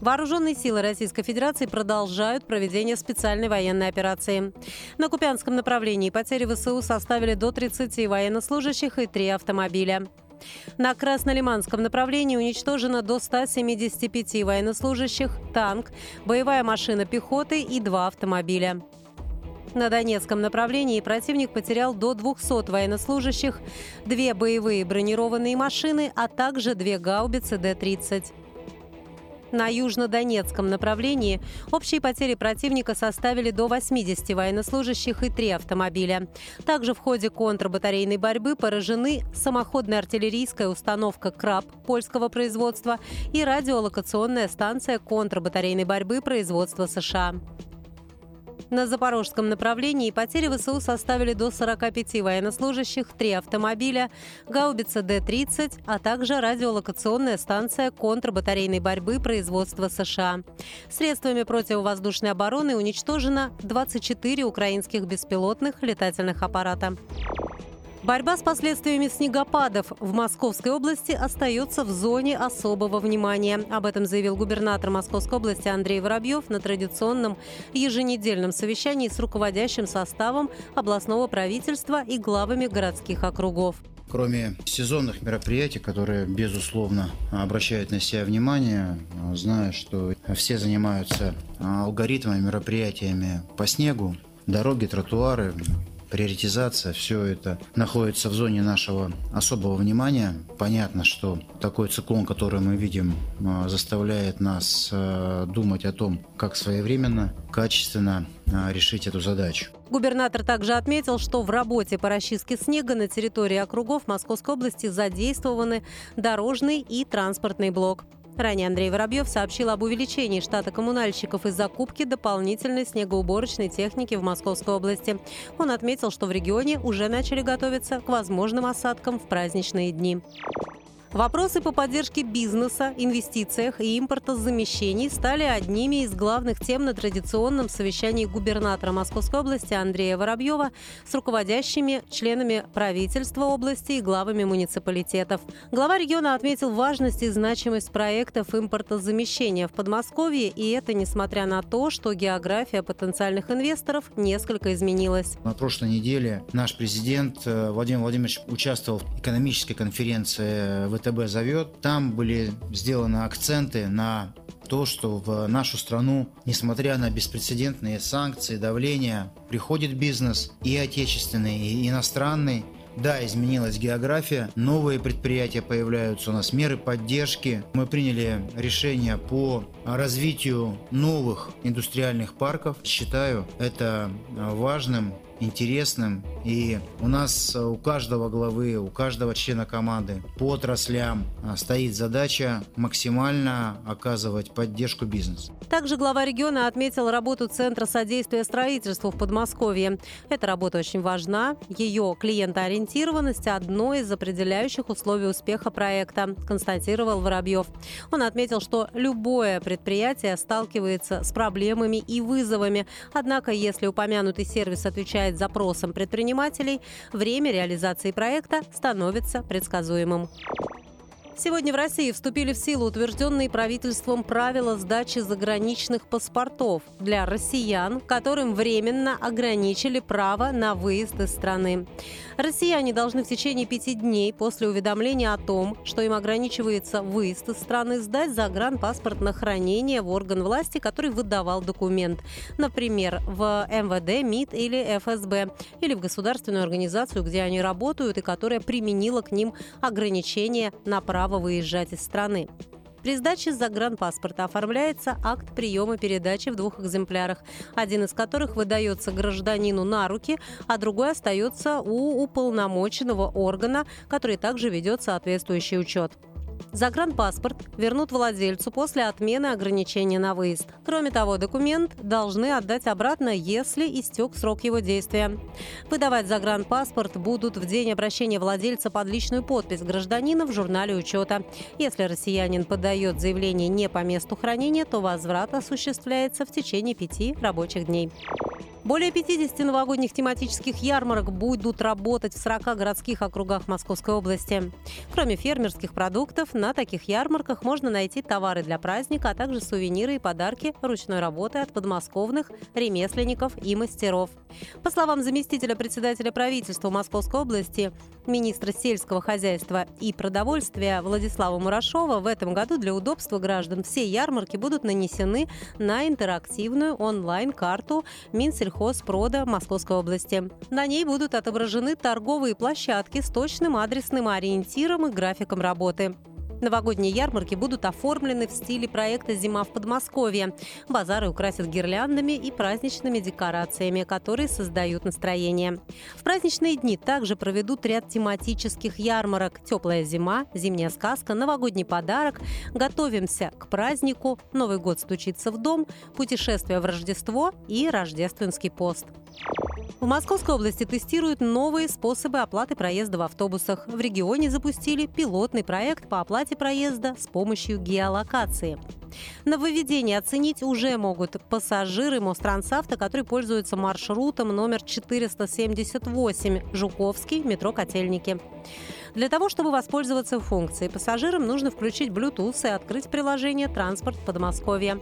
Вооруженные силы Российской Федерации продолжают проведение специальной военной операции. На Купянском направлении потери ВСУ составили до 30 военнослужащих и 3 автомобиля. На Краснолиманском направлении уничтожено до 175 военнослужащих, танк, боевая машина пехоты и два автомобиля. На Донецком направлении противник потерял до 200 военнослужащих, две боевые бронированные машины, а также две гаубицы Д-30. На южнодонецком направлении общие потери противника составили до 80 военнослужащих и три автомобиля. Также в ходе контрбатарейной борьбы поражены самоходная артиллерийская установка «Краб» польского производства и радиолокационная станция контрбатарейной борьбы производства США. На запорожском направлении потери ВСУ составили до 45 военнослужащих, три автомобиля, гаубица Д-30, а также радиолокационная станция контрбатарейной борьбы производства США. Средствами противовоздушной обороны уничтожено 24 украинских беспилотных летательных аппарата. Борьба с последствиями снегопадов в Московской области остается в зоне особого внимания. Об этом заявил губернатор Московской области Андрей Воробьев на традиционном еженедельном совещании с руководящим составом областного правительства и главами городских округов. Кроме сезонных мероприятий, которые, безусловно, обращают на себя внимание, зная, что все занимаются алгоритмами, мероприятиями по снегу, дороги, тротуары, приоритизация, все это находится в зоне нашего особого внимания. Понятно, что такой циклон, который мы видим, а, заставляет нас а, думать о том, как своевременно, качественно а, решить эту задачу. Губернатор также отметил, что в работе по расчистке снега на территории округов Московской области задействованы дорожный и транспортный блок. Ранее Андрей Воробьев сообщил об увеличении штата коммунальщиков и закупке дополнительной снегоуборочной техники в Московской области. Он отметил, что в регионе уже начали готовиться к возможным осадкам в праздничные дни. Вопросы по поддержке бизнеса, инвестициях и импортозамещений стали одними из главных тем на традиционном совещании губернатора Московской области Андрея Воробьева с руководящими членами правительства области и главами муниципалитетов. Глава региона отметил важность и значимость проектов импортозамещения в Подмосковье, и это несмотря на то, что география потенциальных инвесторов несколько изменилась. На прошлой неделе наш президент э, Владимир Владимирович участвовал в экономической конференции в ВТБ зовет. Там были сделаны акценты на то, что в нашу страну, несмотря на беспрецедентные санкции, давление, приходит бизнес и отечественный, и иностранный. Да, изменилась география, новые предприятия появляются, у нас меры поддержки. Мы приняли решение по развитию новых индустриальных парков. Считаю это важным интересным. И у нас э, у каждого главы, у каждого члена команды по отраслям э, стоит задача максимально оказывать поддержку бизнесу. Также глава региона отметил работу Центра содействия строительству в Подмосковье. Эта работа очень важна. Ее клиентоориентированность – одно из определяющих условий успеха проекта, констатировал Воробьев. Он отметил, что любое предприятие сталкивается с проблемами и вызовами. Однако, если упомянутый сервис отвечает отвечает запросам предпринимателей, время реализации проекта становится предсказуемым. Сегодня в России вступили в силу утвержденные правительством правила сдачи заграничных паспортов для россиян, которым временно ограничили право на выезд из страны. Россияне должны в течение пяти дней после уведомления о том, что им ограничивается выезд из страны, сдать загранпаспорт на хранение в орган власти, который выдавал документ. Например, в МВД, МИД или ФСБ, или в государственную организацию, где они работают и которая применила к ним ограничения на право выезжать из страны. При сдаче загранпаспорта оформляется акт приема передачи в двух экземплярах, один из которых выдается гражданину на руки, а другой остается у уполномоченного органа, который также ведет соответствующий учет. Загранпаспорт вернут владельцу после отмены ограничения на выезд. Кроме того, документ должны отдать обратно, если истек срок его действия. Выдавать загранпаспорт будут в день обращения владельца под личную подпись гражданина в журнале учета. Если россиянин подает заявление не по месту хранения, то возврат осуществляется в течение пяти рабочих дней. Более 50 новогодних тематических ярмарок будут работать в 40 городских округах Московской области. Кроме фермерских продуктов, на таких ярмарках можно найти товары для праздника, а также сувениры и подарки ручной работы от подмосковных ремесленников и мастеров. По словам заместителя председателя правительства Московской области, министра сельского хозяйства и продовольствия Владислава Мурашова, в этом году для удобства граждан все ярмарки будут нанесены на интерактивную онлайн-карту Минсельхоза сельхозпрода Московской области. На ней будут отображены торговые площадки с точным адресным ориентиром и графиком работы. Новогодние ярмарки будут оформлены в стиле проекта «Зима в Подмосковье». Базары украсят гирляндами и праздничными декорациями, которые создают настроение. В праздничные дни также проведут ряд тематических ярмарок «Теплая зима», «Зимняя сказка», «Новогодний подарок», «Готовимся к празднику», «Новый год стучится в дом», «Путешествие в Рождество» и «Рождественский пост». В Московской области тестируют новые способы оплаты проезда в автобусах. В регионе запустили пилотный проект по оплате проезда с помощью геолокации. Нововведение оценить уже могут пассажиры Мострансавто, которые пользуются маршрутом номер 478 Жуковский, метро Котельники. Для того, чтобы воспользоваться функцией, пассажирам нужно включить Bluetooth и открыть приложение «Транспорт Подмосковья».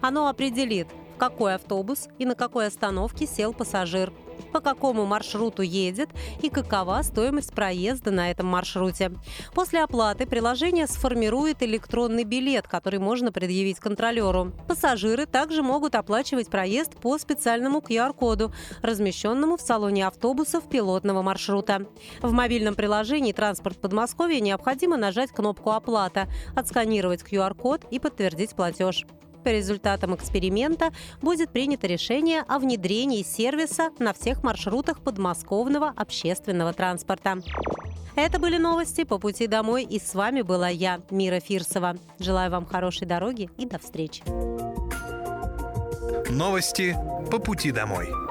Оно определит, в какой автобус и на какой остановке сел пассажир – по какому маршруту едет и какова стоимость проезда на этом маршруте. После оплаты приложение сформирует электронный билет, который можно предъявить контролеру. Пассажиры также могут оплачивать проезд по специальному QR-коду, размещенному в салоне автобусов пилотного маршрута. В мобильном приложении «Транспорт Подмосковья» необходимо нажать кнопку «Оплата», отсканировать QR-код и подтвердить платеж. По результатам эксперимента будет принято решение о внедрении сервиса на всех маршрутах подмосковного общественного транспорта. Это были новости по пути домой, и с вами была я, Мира Фирсова. Желаю вам хорошей дороги и до встречи. Новости по пути домой.